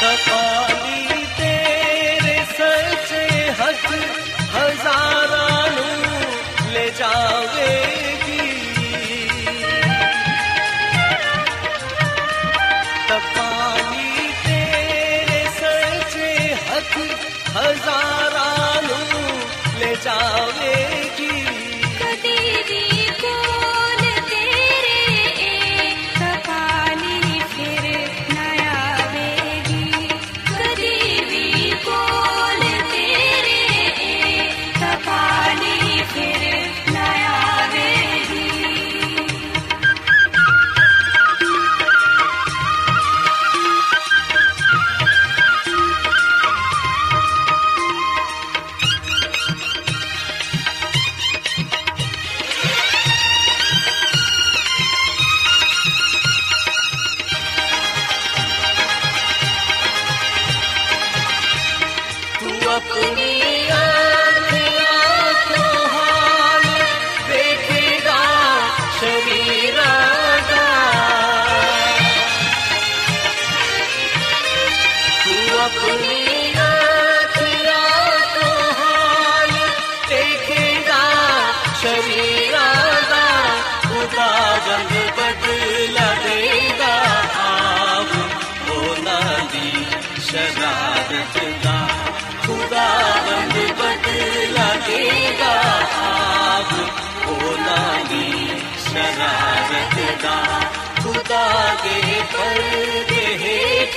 सका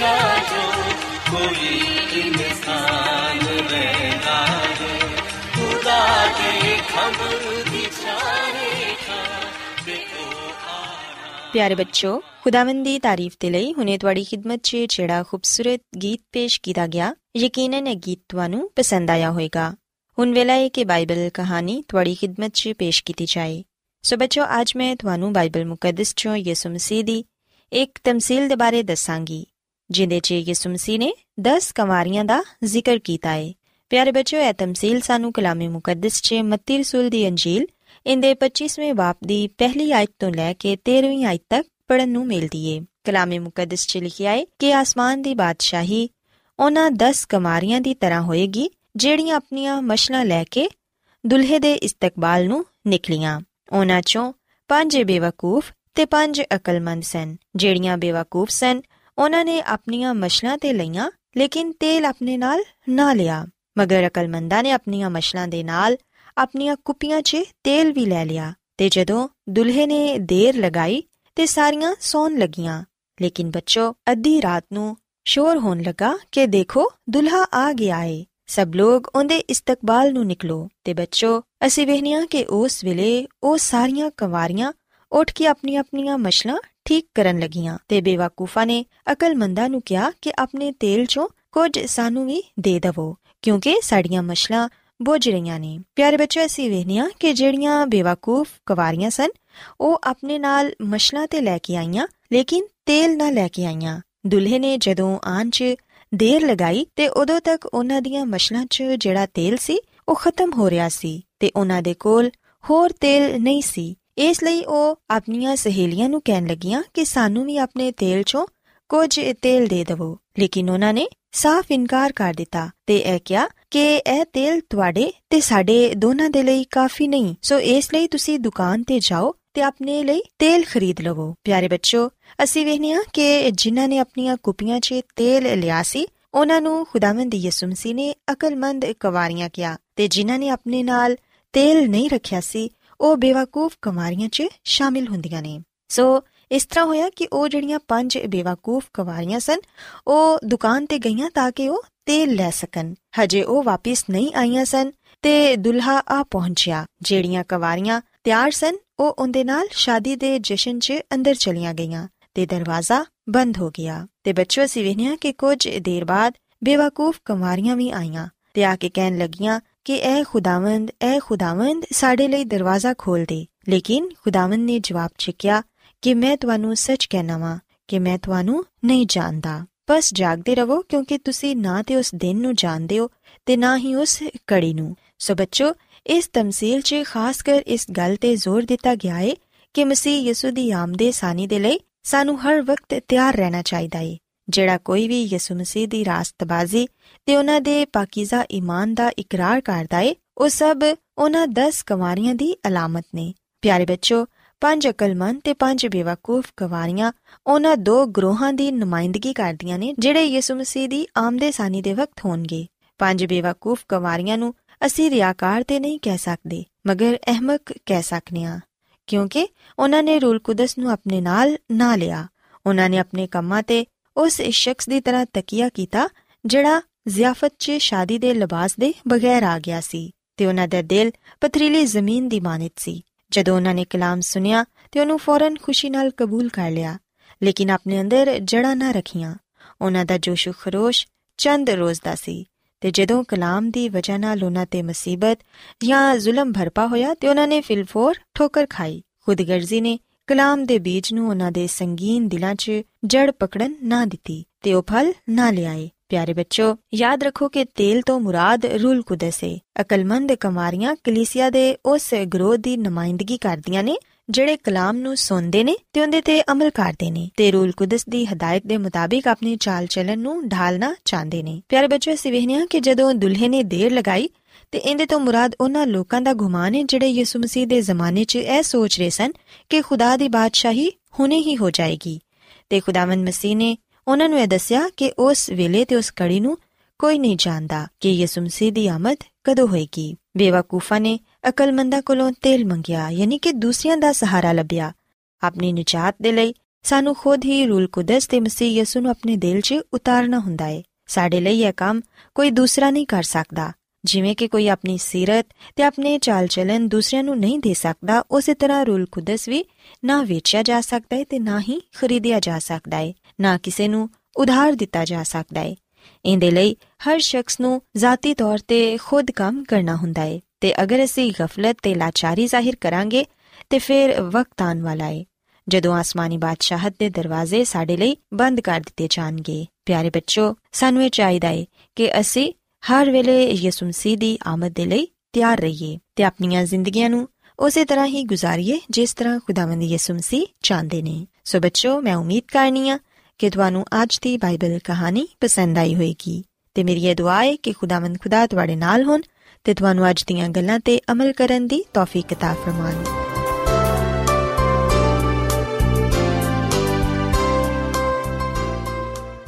का जो कोई इंसान रहना है। खुदा के खबर दिखाने का प्यारे बच्चों खुदावन की तारीफ़ के लिए हमने थोड़ी खिदमत से जेड़ा खूबसूरत गीत पेश किया गया, यकीनन ये गीत तुहानू पसंद आया होगा हुन वेला है कि बाइबल कहानी थोड़ी खिदमत से पेश की जाए। सो बच्चों, आज मैं तुहानू बाइबल मुकदस चो यसु मसीह एक तमसील बारे दसांगी ਜਿੰਦੇ 'ਚ ਯਿਸੂ ਮਸੀਹ ਨੇ 10 ਕਵਾਰੀਆਂ ਦਾ ਜ਼ਿਕਰ ਕੀਤਾ ਹੈ ਪਿਆਰੇ ਬੱਚੋ ਇਹ ਤਮਸੀਲ ਸਾਨੂੰ ਕਲਾਮੇ ਮੁਕੱਦਸ 'ਚ ਮੱਤੀ ਰਸੂਲ ਦੀ ਅੰਜੀਲ ਇੰਦੇ 25ਵੇਂ ਬਾਪ ਦੀ ਪਹਿਲੀ ਆਇਤ ਤੋਂ ਲੈ ਕੇ 13ਵੀਂ ਆਇਤ ਤੱਕ ਪੜਨ ਨੂੰ ਮਿਲਦੀ ਏ। ਕਲਾਮੇ ਮੁਕੱਦਸ 'ਚ ਲਿਖਿਆ ਹੈ ਕਿ ਆਸਮਾਨ ਦੀ ਬਾਦਸ਼ਾਹੀ ਉਹਨਾਂ 10 ਕਮਾਰੀਆਂ ਦੀ ਤਰ੍ਹਾਂ ਹੋਏਗੀ, ਜਿਹੜੀਆਂ ਆਪਣੀਆਂ ਮਸ਼ਲਾਂ ਲੈ ਕੇ ਦੁਲਹੇ ਦੇ ਇਸਤਕਬਾਲ ਨੂੰ ਨਿਕਲੀਆਂ। ਉਹਨਾਂ 'ਚੋਂ ਪੰਜ ਬੇਵਕੂਫ ਤੇ ਪੰਜ ਅਕਲਮੰਦ ਸਨ, ਜਿਹੜੀਆਂ ਬੇਵਕੂਫ ਸਨ ਉਹਨਾਂ ਨੇ ਆਪਣੀਆਂ ਮਸ਼ਲਾਂ ਤੇ ਲਈਆਂ, ਲੇਕਿਨ ਤੇਲ ਆਪਣੇ ਨਾਲ ਨਾ ਲਿਆ। ਮਗਰ ਅਕਲਮੰਦਾਂ ਨੇ ਆਪਣੀਆਂ ਮਸ਼ਲਾਂ ਦੇ ਨਾਲ ਆਪਣੀਆਂ ਕੁੱਪੀਆਂ 'ਚ ਤੇਲ ਵੀ ਲੈ ਲਿਆ ਤੇ ਜਦੋਂ ਦੁਲਹੇ ਨੇ ਦੇਰ ਲਗਾਈ ਤੇ ਸਾਰੀਆਂ ਸੌਣ ਲੱਗੀਆਂ, ਲੇਕਿਨ ਬੱਚੋ, ਅੱਧੀ ਰਾਤ ਨੂੰ ਸ਼ੋਰ ਹੋਣ ਲੱਗਾ ਕਿ ਦੇਖੋ ਦੁਲਹਾ ਆ ਗਿਆ ਏ। ਸਭ ਲੋਗ ਉਹਦੇ ਇਸਤਕਬਾਲ ਨੂੰ ਨਿਕਲੋ ਤੇ ਬੱਚੋ, ਅਸੀਂ ਵੇਖਨੀਆਂ ਕਿ ਉਸ ਵੇਲੇ ਉਹ ਸਾਰੀਆਂ ਕੰਵਾਰੀਆਂ ਉੱਠ ਕੇ ਆਪਣੀਆਂ ਆਪਣੀਆਂ ਮਸ਼ਲਾਂ ਠੀਕ ਕਰਨ ਲੱਗੀਆਂ ਤੇ ਬੇਵਕੂਫਾ ਨੇ ਅਕਲਮੰਦਾਂ ਨੂੰ ਕਿਹਾ ਕਿ ਆਪਣੇ ਤੇਲ 'ਚੋਂ ਕੁਝ ਸਾਨੂੰ ਵੀ ਦੇ ਦਵੋ, ਕਿਉਂਕਿ ਸਾਡੀਆਂ ਮਸ਼ਲਾਂ ਬੁੱਝ ਰਹੀਆਂ ਨੇ। ਪਿਆਰੇ ਬੱਚੋ ਅਸੀਂ ਵੇਖਨੀਆਂ ਕਿ ਜਿਹੜੀਆਂ ਬੇਵਕੂਫ ਕਵਾਰੀਆਂ ਸਨ, ਉਹ ਆਪਣੇ ਨਾਲ ਮਸ਼ਲਾਂ ਤੇ ਲੈ ਕੇ ਆਈਆਂ, ਲੇਕਿਨ ਤੇਲ ਨਾ ਲੈ ਕੇ ਆਈਆਂ। ਦੁਲਹੇ ਨੇ ਜਦੋਂ ਆਉਣ 'ਚ ਦੇਰ ਲਗਾਈ ਤੇ ਉਦੋਂ ਤੱਕ ਉਹਨਾਂ ਦੀਆਂ ਮਸ਼ਲਾਂ 'ਚ ਜਿਹੜਾ ਤੇਲ ਸੀ, ਉਹ ਖਤਮ ਹੋ ਰਿਹਾ ਸੀ ਤੇ ਉਹਨਾਂ ਦੇ ਕੋਲ ਹੋਰ ਤੇਲ ਨਹੀਂ ਸੀ। ਇਸ ਲਈ ਉਹ ਆਪਣੀਆਂ ਸਹੇਲੀਆਂ ਨੂੰ ਕਹਿਣ ਲੱਗੀਆਂ ਕਿ ਸਾਨੂੰ ਵੀ ਆਪਣੇ ਤੇਲ 'ਚੋਂ ਕੁਝ ਤੇਲ ਦੇ ਦਿਵੋ। ਲੇਕਿਨ ਉਹਨਾਂ ਨੇ ਸਾਫ਼ ਇਨਕਾਰ ਕਰ ਦਿੱਤਾ ਤੇ ਇਹ ਕਿਹਾ ਕਿ ਇਹ ਤੇਲ ਤੁਹਾਡੇ ਤੇ ਸਾਡੇ ਦੋਨਾਂ ਦੇ ਲਈ ਕਾਫੀ ਨਹੀਂ। ਸੋ ਇਸ ਲਈ ਤੁਸੀਂ ਦੁਕਾਨ ਤੇ ਜਾਓ ਤੇ ਆਪਣੇ ਲਈ ਤੇਲ ਖਰੀਦ ਲਵੋ। ਪਿਆਰੇ ਬੱਚੋ ਅਸੀਂ ਵੇਖਨੇ ਆ ਕਿ ਜਿਨ੍ਹਾਂ ਨੇ ਆਪਣੀਆਂ ਕੁਪੀਆਂ 'ਚ ਤੇਲ ਲਿਆ ਸੀ, ਉਹਨਾਂ ਨੂੰ ਖੁਦਾਵੰਦ ਯਿਸੂ ਮਸੀਹ ਨੇ ਅਕਲਮੰਦ ਕਵਾਰੀਆਂ ਕਿਹਾ ਤੇ ਜਿਨ੍ਹਾਂ ਨੇ ਆਪਣੇ ਨਾਲ ਤੇਲ ਨਹੀਂ ਰੱਖਿਆ ਸੀ ਉਹ ਬੇਵਕੂਫ ਕਵਾਰੀਆਂ 'ਚ ਸ਼ਾਮਿਲ ਹੁੰਦੀਆਂ ਨੇ। ਸੋ, ਇਸ ਤਰ੍ਹਾਂ ਹੋਇਆ ਕਿ ਉਹ ਜਿਹੜੀਆਂ ਪੰਜ ਬੇਵਕੂਫ ਕਵਾਰੀਆਂ ਸਨ, ਉਹ ਦੁਕਾਨ ਤੇ ਗਈਆਂ ਤਾਂ ਕਿ ਉਹ ਤੇਲ ਲੈ ਸਕਣ। ਹਜੇ ਉਹ ਵਾਪਿਸ ਨਹੀਂ ਆਈਆਂ ਸਨ ਤੇ ਦੁਲਹਾ ਆ ਪਹੁੰਚਿਆ। ਜਿਹੜੀਆਂ ਕਵਾਰੀਆਂ ਤਿਆਰ ਸਨ, ਉਹ ਉਹਦੇ ਨਾਲ ਸ਼ਾਦੀ ਦੇ ਜਸ਼ਨ 'ਚ ਅੰਦਰ ਚਲੀਆਂ ਗਈਆਂ ਤੇ ਦਰਵਾਜ਼ਾ ਬੰਦ ਹੋ ਗਿਆ। ਤੇ ਬੱਚੋ, ਅਸੀਂ ਵੇਖਿਆ ਕਿ ਕੁਝ ਦੇਰ ਬਾਅਦ ਬੇਵਕੂਫ ਕਵਾਰੀਆਂ ਵੀ ਆਈਆਂ ਤੇ ਆ ਕੇ ਕਹਿਣ ਲੱਗੀਆਂ ਕਿ ਐ ਖੁਦਾਵੰਦ ਐ ਖੁਦਾਵੰਦ ਸਾਡੇ ਲਈ ਦਰਵਾਜ਼ਾ ਖੋਲ ਦੇ। ਲੇਕਿਨ ਖੁਦਾਵੰਦ ਨੇ ਜਵਾਬ ਚਿਕਿਆ ਕਿ ਮੈਂ ਤੁਹਾਨੂੰ ਸੱਚ ਕਹਿਣਾ ਵਾਂ ਕਿ ਮੈਂ ਤੁਹਾਨੂੰ ਨਹੀਂ ਜਾਣਦਾ। ਬਸ ਜਾਗਦੇ ਰਹੋ ਕਿਉਂਕਿ ਤੁਸੀਂ ਨਾ ਤੇ ਉਸ ਦਿਨ ਨੂੰ ਜਾਣਦੇ ਹੋ ਤੇ ਨਾ ਹੀ ਉਸ ਕੜੀ ਨੂੰ। ਸੋ ਬੱਚੋ, ਇਸ ਤਮਸੀਲ 'ਚ ਖਾਸ ਕਰ ਇਸ ਗੱਲ ਤੇ ਜ਼ੋਰ ਦਿੱਤਾ ਗਿਆ ਹੈ ਕਿ ਮਸੀਹ ਯਿਸੂ ਦੀ ਆਮਦੇ ਸਾਨੀ ਦੇ ਲਈ ਸਾਨੂੰ ਹਰ ਵਕਤ ਤਿਆਰ ਰਹਿਣਾ ਚਾਹੀਦਾ ਹੈ ਜਿਹੜਾ ਕੋਈ ਵੀ ਯਿਸੂ ਮਸੀਹ ਦੀ ਰਾਸਤਬਾਜ਼ੀ ਤੇ ਉਹਨਾਂ ਦੇ ਪਾਕੀਜ਼ਾ ਈਮਾਨ ਦਾ ਇਕਰਾਰ ਕਰਦਾ ਹੈ ਉਹ ਸਭ ਉਹਨਾਂ 10 ਕਵਾਰੀਆਂ ਦੀ ਅਲਾਮਤ ਨੇ। ਪਿਆਰੇ ਬੱਚੋ, ਪੰਜ ਅਕਲਮੰਦ ਤੇ ਪੰਜ ਬੇਵਕੂਫ ਕਵਾਰੀਆਂ ਉਹਨਾਂ ਦੋ ਗਰੋਹਾਂ ਦੀ ਨੁਮਾਇੰਦਗੀ ਕਰਦੀਆਂ ਨੇ, ਜਿਹੜੇ ਯਿਸੂ ਮਸੀਹ ਦੀ ਆਮਦੇ ਸਾਨੀ ਦੇ ਵਕਤ ਹੋਣਗੇ। ਪੰਜ ਬੇਵਕੂਫ ਕਵਾਰੀਆਂ ਨੂੰ ਅਸੀਂ ਰਿਆਕਾਰ ਤੇ ਨਹੀਂ ਕਹਿ ਸਕਦੇ, ਮਗਰ ਅਹਿਮਕ ਕਹਿ ਸਕਨੇ ਆ ਕਿਉਂਕਿ ਉਹਨਾਂ ਨੇ ਰੂਲ ਕੁਦਸ ਨੂੰ ਆਪਣੇ ਨਾਲ ਨਾ ਲਿਆ। ਉਹਨਾਂ ਨੇ ਆਪਣੇ ਕੰਮਾਂ ਤੇ ਉਸ ਸ਼ਖਸ ਦੀ ਤਰ੍ਹਾਂ ਤਕੀਆ ਕੀਤਾ, ਜਿਹੜਾ ਜ਼ਿਆਫਤ 'ਚ ਸ਼ਾਦੀ ਦੇ ਲਿਬਾਸ ਦੇ ਬਗੈਰ ਆ ਗਿਆ ਸੀ ਤੇ ਉਹਨਾਂ ਦਾ ਦਿਲ ਪਥਰੀਲੀ ਜ਼ਮੀਨ ਦੀ ਮਾਨਿਤ ਸੀ। ਜਦੋਂ ਉਹਨਾਂ ਨੇ ਕਲਾਮ ਸੁਨਿਆ ਤੇ ਉਹਨੂੰ ਫੌਰਨ ਖੁਸ਼ੀ ਨਾਲ ਕਬੂਲ ਕਰ ਲਿਆ, ਲੇਕਿਨ ਆਪਣੇ ਅੰਦਰ ਜੜਾ ਨਾ ਰੱਖੀਆਂ। ਉਹਨਾਂ ਦਾ ਜੋਸ਼ ਖਰੋਸ਼ ਚੰਦ ਰੋਜ਼ ਦਾ ਸੀ ਤੇ ਜਦੋਂ ਕਲਾਮ ਦੀ ਵਜ੍ਹਾ ਨਾਲ ਉਹਨਾਂ ਤੇ ਮੁਸੀਬਤ ਜਾਂ ਜ਼ੁਲਮ ਭਰਪਾ ਹੋਇਆ ਤੇ ਉਹਨਾਂ ਨੇ ਫਿਲਫੋਰ ਠੋਕਰ ਖਾਈ, ਖੁਦਗਰਜ਼ੀ ਨੇ ਕਲਾਮ ਦੇ ਬੀਜ ਨੂੰ ਉਹਨਾਂ ਦੇ ਸੰਗੀਨ ਦਿਲਾਂ 'ਚ ਜੜ ਪਕੜਨ ਨਾ ਦਿੱਤੀ ਤੇ ਉਹ ਫਲ ਨਾ ਲਿਆਏ। ਪਿਆਰੇ ਬੱਚੋ, ਯਾਦ ਰੱਖੋ ਕਿ ਤੇਲ ਤੋਂ ਮੁਰਾਦ ਰੂਲ ਕੁਦਸ। ਹੈ ਅਕਲਮੰਦ ਕਮਾਰੀਆਂ ਕਲੀਸਿਆ ਦੇ ਉਸ ਗਰੋਹ ਦੀ ਨੁਮਾਇੰਦਗੀ ਕਰਦੀਆਂ ਨੇ, ਜਿਹੜੇ ਕਲਾਮ ਨੂੰ ਸੁਣਦੇ ਨੇ ਤੇ ਉਹਦੇ ਤੇ ਅਮਲ ਕਰਦੇ ਨੇ ਤੇ ਰੂਲ ਕੁਦਸ ਦੀ ਹਦਾਇਤ ਦੇ ਮੁਤਾਬਿਕ ਆਪਣੀ ਚਾਲ ਚੱਲਣ ਨੂੰ ਢਾਲਣਾ ਚਾਹੁੰਦੇ ਨੇ। ਪਿਆਰੇ ਬੱਚਿਓ ਅਸੀਂ ਵੇਖਿਆ ਕਿ ਜਦੋਂ ਦੁਲਹੇ ਨੇ ਦੇਰ ਲਗਾਈ ਤੇ ਇਹਦੇ ਤੋਂ ਮੁਰਾਦ ਉਹਨਾਂ ਲੋਕਾਂ ਦਾ ਗੁਮਾਨ ਹੈ ਜਿਹੜੇ ਯਿਸੂ ਮਸੀਹ ਦੇ ਜ਼ਮਾਨੇ 'ਚ ਇਹ ਸੋਚ ਰਹੇ ਸਨ ਕਿ ਖੁਦਾ ਦੀ ਬਾਦਸ਼ਾਹੀ ਹੁਣੇ ਹੀ ਹੋ ਜਾਏਗੀ। ਤੇ ਖੁਦਾਵੰਦ ਮਸੀਹ ਨੇ ਉਹਨਾਂ ਨੂੰ ਇਹ ਦੱਸਿਆ ਕਿ ਉਸ ਵੇਲੇ ਤੇ ਉਸ ਘੜੀ ਨੂੰ ਕੋਈ ਨਹੀਂ ਜਾਣਦਾ ਕਿ ਯਿਸੂ ਮਸੀਹ ਦੀ ਆਮਦ ਕਦੋਂ ਹੋਏਗੀ। ਬੇਵਕੂਫਾਂ ਨੇ ਅਕਲਮੰਦਾਂ ਕੋਲੋਂ ਤੇਲ ਮੰਗਿਆ, ਯਾਨੀ ਕਿ ਦੂਸਰਿਆਂ ਦਾ ਸਹਾਰਾ ਲੱਭਿਆ। ਆਪਣੀ ਨਿਜਾਤ ਦੇ ਲਈ ਸਾਨੂੰ ਖੁਦ ਹੀ ਰੂਲ ਕੁਦਸ ਤੇ ਮਸੀਹ ਯਿਸੂ ਨੂੰ ਆਪਣੇ ਦਿਲ 'ਚ ਉਤਾਰਨਾ ਹੁੰਦਾ ਹੈ ਸਾਡੇ ਲਈ ਇਹ ਕੰਮ ਕੋਈ ਦੂਸਰਾ ਨਹੀਂ ਕਰ ਸਕਦਾ। ਜਿਵੇਂ ਕਿ ਕੋਈ ਆਪਣੀ ਸਿਰਤ ਤੇ ਆਪਣੇ ਚਾਲ ਚਲਨ ਦੂਸਰਿਆਂ ਨੂੰ ਨਹੀਂ ਦੇ ਸਕਦਾ, ਉਸੇ ਤਰ੍ਹਾਂ ਰੂਲ ਕੁਦਸ ਵੀ ਨਾ ਵੇਚਿਆ ਜਾ ਸਕਦਾ ਹੈ ਤੇ ਨਾ ਹੀ ਖਰੀਦਿਆ ਜਾ ਸਕਦਾ ਹੈ ਨਾ ਕਿਸੇ ਨੂੰ ਉਧਾਰ ਦਿੱਤਾ ਜਾ ਸਕਦਾ ਹੈ ਇਹਦੇ ਲਈ ਹਰ ਸ਼ਖਸ ਨੂੰ ਜ਼ਾਤੀ ਤੌਰ ਤੇ ਖੁਦ ਕੰਮ ਕਰਨਾ ਹੁੰਦਾ ਹੈ ਤੇ ਅਗਰ ਅਸੀਂ ਗਫਲਤ ਤੇ ਲਾਚਾਰੀ ਜ਼ਾਹਿਰ ਕਰਾਂਗੇ ਤੇ ਫਿਰ ਵਕਤ ਆਉਣ ਵਾਲਾ ਹੈ ਜਦੋਂ ਆਸਮਾਨੀ ਬਾਦਸ਼ਾਹਤ ਦੇ ਦਰਵਾਜ਼ੇ ਸਾਡੇ ਲਈ ਬੰਦ ਕਰ ਦਿੱਤੇ ਜਾਣਗੇ। ਪਿਆਰੇ ਬੱਚੋ, ਸਾਨੂੰ ਇਹ ਚਾਹੀਦਾ ਹੈ ਕਿ ਅਸੀਂ ਹਰ ਵੇਲੇ ਯਿਸੂ ਮਸੀਹ ਦੀ ਆਮਦ ਦੇ ਲਈ ਤਿਆਰ ਰਹੀਏ ਤੇ ਆਪਣੀਆਂ ਜ਼ਿੰਦਗੀਆਂ ਨੂੰ ਉਸੇ ਤਰ੍ਹਾਂ ਹੀ ਗੁਜ਼ਾਰੀਏ ਜਿਸ ਤਰ੍ਹਾਂ ਖੁਦਾਵੰਦ ਯਿਸੂ ਮਸੀਹ ਚਾਹੁੰਦੇ ਨੇ ਸੋ ਬੱਚੋ ਮੈਂ ਉਮੀਦ ਕਰਨੀ ਆ ਕਿ ਤੁਹਾਨੂੰ ਅੱਜ ਦੀ ਬਾਈਬਲ ਕਹਾਣੀ ਪਸੰਦ ਆਈ ਹੋਵੇਗੀ ਤੇ ਮੇਰੀ ਇਹ ਦੁਆ ਹੈ ਕਿ ਖੁਦਾਵੰਦ ਖੁਦਾ ਤੁਹਾਡੇ ਨਾਲ ਹੋਣ ਤੇ ਤੁਹਾਨੂੰ ਅੱਜ ਦੀਆਂ ਗੱਲਾਂ ਤੇ ਅਮਲ ਕਰਨ ਦੀ ਤੌਫੀਕ عطا ਫਰਮਾਵੇ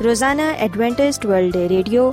ਰੋਜ਼ਾਨਾ ਐਡਵੈਂਟਿਸਟ ਵਰਲਡ ਰੇਡੀਓ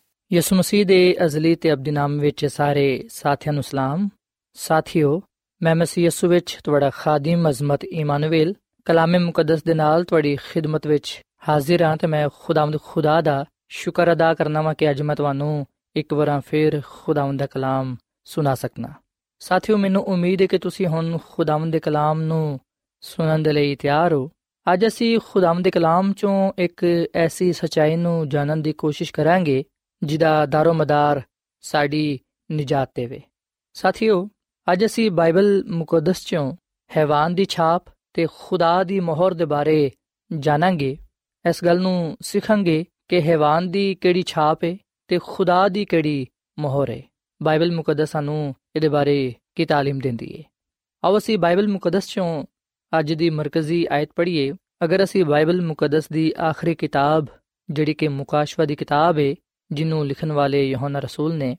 ਯਿਸੂ ਮਸੀਹ ਦੇ ਅਜ਼ਲੀ ਤੇ ਅਬਦੀ ਨਾਮ ਵਿੱਚ ਸਾਰੇ ਸਾਥੀਆਂ ਨੂੰ ਸਲਾਮ। ਸਾਥਿਓ, ਮੈਂ ਮਸੀਹ ਯਿਸੂ ਵਿੱਚ ਤੁਹਾਡਾ ਖਾਦਮ ਅਜ਼ਮਤ ਇਮਾਨੁਅਲ ਕਲਾਮੇ ਮੁਕੱਦਸ ਦੇ ਨਾਲ ਤੁਹਾਡੀ ਖਿਦਮਤ ਵਿੱਚ ਹਾਜ਼ਰ ਹਾਂ ਤੇ ਮੈਂ ਖੁਦਾਵੰਦ ਖੁਦਾ ਦਾ ਸ਼ੁਕਰ ਅਦਾ ਕਰਨਾ ਵਾਂ ਕਿ ਅੱਜ ਮੈਂ ਤੁਹਾਨੂੰ ਇੱਕ ਵਾਰ ਫੇਰ ਖੁਦਾਵੰਦ ਦਾ ਕਲਾਮ ਸੁਣਾ ਸਕਣਾ ਸਾਥਿਓ, ਮੈਨੂੰ ਉਮੀਦ ਹੈ ਕਿ ਤੁਸੀਂ ਹੁਣ ਖੁਦਾਵੰਦ ਦੇ ਕਲਾਮ ਨੂੰ ਸੁਣਨ ਦੇ ਲਈ ਤਿਆਰ ਹੋ। ਅੱਜ ਅਸੀਂ ਖੁਦਾਵੰਦ ਦੇ ਕਲਾਮ ਚੋਂ ਇੱਕ ਐਸੀ ਸਚਾਈ ਨੂੰ ਜਾਣਨ ਦੀ ਕੋਸ਼ਿਸ਼ ਕਰਾਂਗੇ ਜਿਹਦਾ ਦਾਰੋ ਮਦਾਰ ਸਾਡੀ ਨਜਾਤ ਦੇਵੇ ਸਾਥੀਓ ਅੱਜ ਅਸੀਂ ਬਾਈਬਲ ਮੁਕੱਦਸ ਚੋਂ ਹੈਵਾਨ ਦੀ ਛਾਪ ਤੇ ਖੁਦਾ ਦੀ ਮੋਹਰ ਦੇ ਬਾਰੇ ਜਾਣਾਂਗੇ ਇਸ ਗੱਲ ਨੂੰ ਸਿੱਖਾਂਗੇ ਕਿ ਹੈਵਾਨ ਦੀ ਕਿਹੜੀ ਛਾਪ ਹੈ ਤੇ ਖੁਦਾ ਦੀ ਕਿਹੜੀ ਮੋਹਰ ਹੈ ਬਾਈਬਲ ਮੁਕੱਦਸ ਸਾਨੂੰ ਇਹਦੇ ਬਾਰੇ ਕੀ تعلیم ਦਿੰਦੀ ਹੈ ਆਓ ਅਸੀਂ ਬਾਈਬਲ ਮੁਕੱਦਸ ਚੋਂ ਅੱਜ ਦੀ ਮਰਕਜ਼ੀ ਆਇਤ ਪੜ੍ਹੀਏ ਅਗਰ ਅਸੀਂ ਬਾਈਬਲ ਮੁਕੱਦਸ ਦੀ ਆਖਰੀ ਕਿਤਾਬ ਜਿਹੜੀ ਕਿ ਮੁਕਾਸ਼ਵਾ ਦੀ ਕਿਤਾਬ ਹੈ ਜਿਹਨੂੰ ਲਿਖਣ ਵਾਲੇ ਯਹੋਨਾ ਰਸੂਲ ਨੇ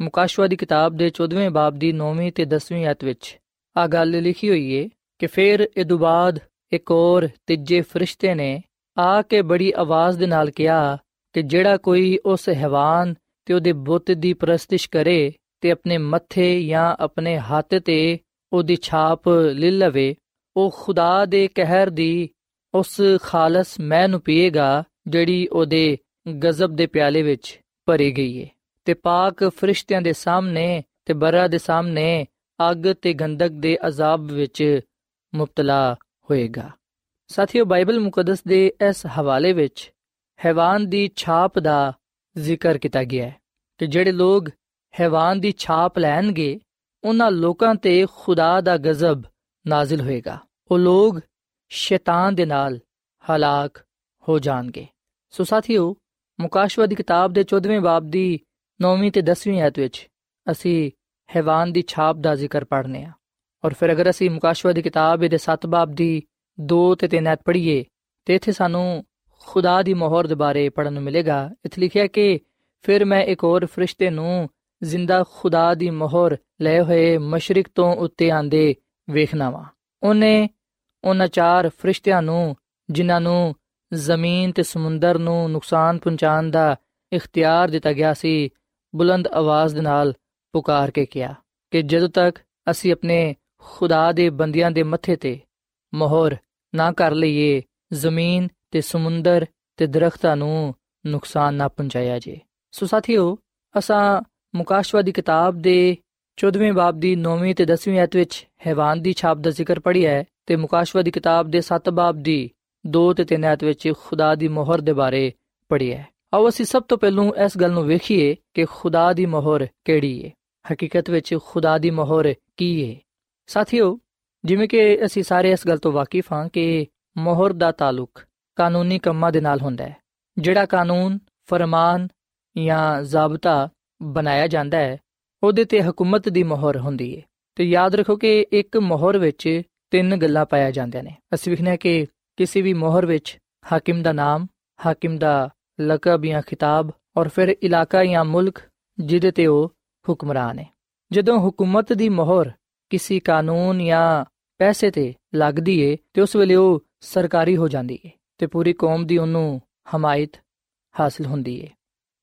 ਮੁਕਾਸ਼ਵਾ ਦੀ ਕਿਤਾਬ ਦੇ 14ਵੇਂ ਬਾਬ ਦੀ 9ਵੀਂ ਤੇ 10ਵੀਂ ਆਇਤ ਵਿੱਚ ਆ ਗੱਲ ਲਿਖੀ ਹੋਈ ਏ ਕਿ ਫਿਰ ਇਹ ਬਾਅਦ ਇੱਕ ਹੋਰ ਤੀਜੇ ਫਰਿਸ਼ਤੇ ਨੇ ਆ ਕੇ ਬੜੀ ਆਵਾਜ਼ ਦੇ ਨਾਲ ਕਿਹਾ ਕਿ ਜਿਹੜਾ ਕੋਈ ਉਸ ਹੈਵਾਨ ਤੇ ਉਹਦੇ ਬੁੱਤ ਦੀ ਪ੍ਰਸਤਿਸ਼ ਕਰੇ ਤੇ ਆਪਣੇ ਮੱਥੇ ਜਾਂ ਆਪਣੇ ਹੱਥ ਤੇ ਉਹਦੀ ਛਾਪ ਲੈ ਲਵੇ, ਉਹ ਖੁਦਾ ਦੇ ਕਹਿਰ ਦੀ ਉਸ ਖਾਲਸ ਮੈਂ ਨੂੰ ਪੀਏਗਾ ਜਿਹੜੀ ਉਹਦੇ ਗਜ਼ਬ ਦੇ ਪਿਆਲੇ ਵਿੱਚ ਭਰੀ ਗਈ ਏ ਤੇ ਪਾਕ ਫਰਿਸ਼ਤਿਆਂ ਦੇ ਸਾਹਮਣੇ ਤੇ ਬਰਾ ਦੇ ਸਾਹਮਣੇ ਅੱਗ ਤੇ ਗੰਧਕ ਦੇ ਅਜ਼ਾਬ ਵਿੱਚ ਮੁਬਤਲਾ ਹੋਏਗਾ। ਸਾਥੀਓ, ਬਾਈਬਲ ਮੁਕੱਦਸ ਦੇ ਇਸ ਹਵਾਲੇ ਵਿੱਚ ਹੈਵਾਨ ਦੀ ਛਾਪ ਦਾ ਜ਼ਿਕਰ ਕੀਤਾ ਗਿਆ ਹੈ ਕਿ ਜਿਹੜੇ ਲੋਕ ਹੈਵਾਨ ਦੀ ਛਾਪ ਲੈਣਗੇ, ਉਹਨਾਂ ਲੋਕਾਂ ਤੇ ਖੁਦਾ ਦਾ ਗਜ਼ਬ ਨਾਜ਼ਿਲ ਹੋਏਗਾ। ਉਹ ਲੋਕ ਸ਼ੈਤਾਨ ਦੇ ਨਾਲ ਹਲਾਕ ਹੋ ਜਾਣਗੇ। ਸੋ ਸਾਥੀਓ ਮੁਕਾਸ਼ਵਾ ਦੀ ਕਿਤਾਬ ਦੇ 14ਵੇਂ ਬਾਬ ਦੀ 9ਵੀਂ ਤੇ 10ਵੀਂ ਆਇਤ ਵਿੱਚ ਅਸੀਂ ਹੈਵਾਨ ਦੀ ਛਾਪ ਦਾ ਜ਼ਿਕਰ ਪੜ੍ਹਨੇ ਆ। ਔਰ ਫਿਰ ਅਗਰ ਅਸੀਂ ਮੁਕਾਸ਼ਵਾ ਦੀ ਕਿਤਾਬ ਦੇ 7 ਬਾਬ ਦੀ 2 ਤੇ 3 ਆਇਤ ਪੜ੍ਹੀਏ, ਤੇ ਇੱਥੇ ਸਾਨੂੰ ਖੁਦਾ ਦੀ ਮੋਹਰ ਦੇ ਬਾਰੇ ਪੜਨ ਨੂੰ ਮਿਲੇਗਾ। ਇੱਥੇ ਲਿਖਿਆ ਕਿ ਫਿਰ ਮੈਂ ਇੱਕ ਹੋਰ ਫਰਿਸ਼ਤੇ ਨੂੰ ਜ਼ਿੰਦਾ ਖੁਦਾ ਦੀ ਮੋਹਰ ਲੈ ਹੋਏ ਮਸ਼ਰਕ ਤੋਂ ਉੱਤੇ ਆਂਦੇ ਵੇਖਣਾ ਵਾ। ਉਹਨੇ ਉਹਨਾਂ ਚਾਰ ਫਰਿਸ਼ਤਿਆਂ ਨੂੰ, ਜਿਨ੍ਹਾਂ ਨੂੰ ਜ਼ਮੀਨ ਤੇ ਸਮੁੰਦਰ ਨੂੰ ਨੁਕਸਾਨ ਪਹੁੰਚਾਉਣ ਦਾ ਇਖਤਿਆਰ ਦਿੱਤਾ ਗਿਆ ਸੀ, ਬੁਲੰਦ ਆਵਾਜ਼ ਦੇ ਨਾਲ ਪੁਕਾਰ ਕੇ ਕਿਹਾ ਕਿ ਜਦੋਂ ਤੱਕ ਅਸੀਂ ਆਪਣੇ ਖੁਦਾ ਦੇ ਬੰਦਿਆਂ ਦੇ ਮੱਥੇ ਤੇ ਮੋਹਰ ਨਾ ਕਰ ਲਈਏ, ਜ਼ਮੀਨ ਤੇ ਸਮੁੰਦਰ ਤੇ ਦਰਖਤਾਂ ਨੂੰ ਨੁਕਸਾਨ ਨਾ ਪਹੁੰਚਾਇਆ ਜੇ ਸੋ ਸਾਥੀਓ, ਅਸਾਂ ਮੁਕਾਸ਼ਵਾ ਦੀ ਕਿਤਾਬ ਦੇ 14ਵੇਂ ਬਾਬ ਦੀ 9ਵੀਂ ਤੇ 10ਵੀਂ ਐਤ ਵਿੱਚ ਹੈਵਾਨ ਦੀ ਛਾਪ ਦਾ ਜ਼ਿਕਰ ਪੜ੍ਹਿਆ ਹੈ ਤੇ ਮੁਕਾਸ਼ਵਾ ਦੀ ਕਿਤਾਬ ਦੇ 7 ਬਾਬ ਦੀ 2 ਤੇ 3 ਆਇਤ ਵਿੱਚ ਖੁਦਾ ਦੀ ਮੋਹਰ ਦੇ ਬਾਰੇ ਪੜਿਆ ਹੈ। ਆਓ ਅਸੀਂ ਸਭ ਤੋਂ ਪਹਿਲਾਂ ਇਸ ਗੱਲ ਨੂੰ ਵੇਖੀਏ ਕਿ ਖੁਦਾ ਦੀ ਮੋਹਰ ਕਿਹੜੀ ਹੈ ਹਕੀਕਤ ਵਿੱਚ ਖੁਦਾ ਦੀ ਮੋਹਰ ਕੀ ਹੈ ਸਾਥੀਓ, ਜਿਵੇਂ ਕਿ ਅਸੀਂ ਸਾਰੇ ਇਸ ਗੱਲ ਤੋਂ ਵਾਕਿਫ ਹਾਂ ਕਿ ਮੋਹਰ ਦਾ ਤਾਲੁਕ ਕਾਨੂੰਨੀ ਕੰਮਾਂ ਦੇ ਨਾਲ ਹੁੰਦਾ ਹੈ, ਜਿਹੜਾ ਕਾਨੂੰਨ, ਫਰਮਾਨ ਜਾਂ ਜ਼ਾਬਤਾ ਬਣਾਇਆ ਜਾਂਦਾ ਹੈ, ਉਹਦੇ ਤੇ ਹਕੂਮਤ ਦੀ ਮੋਹਰ ਹੁੰਦੀ ਹੈ ਤੇ ਯਾਦ ਰੱਖੋ ਕਿ ਇੱਕ ਮੋਹਰ ਵਿੱਚ ਤਿੰਨ ਗੱਲਾਂ ਪਾਇਆ ਜਾਂਦੀਆਂ ਨੇ। ਅਸੀਂ ਵਿਖਣਾ ਕਿ ਕਿਸੇ ਵੀ ਮੋਹਰ ਵਿੱਚ ਹਾਕਿਮ ਦਾ ਨਾਮ, ਹਾਕਿਮ ਦਾ ਲਕਬ ਜਾਂ ਖਿਤਾਬ ਔਰ ਫਿਰ ਇਲਾਕਾ ਜਾਂ ਮੁਲਕ ਜਿਹਦੇ ਤੇ ਉਹ ਹੁਕਮਰਾਨ ਹੈ। ਜਦੋਂ ਹਕੂਮਤ ਦੀ ਮੋਹਰ ਕਿਸੇ ਕਾਨੂੰਨ ਜਾਂ ਪੈਸੇ ਤੇ ਲੱਗਦੀ ਏ, ਤੇ ਉਸ ਵੇਲੇ ਉਹ ਸਰਕਾਰੀ ਹੋ ਜਾਂਦੀ ਏ ਤੇ ਪੂਰੀ ਕੌਮ ਦੀ ਉਹਨੂੰ ਹਮਾਇਤ ਹਾਸਲ ਹੁੰਦੀ ਏ।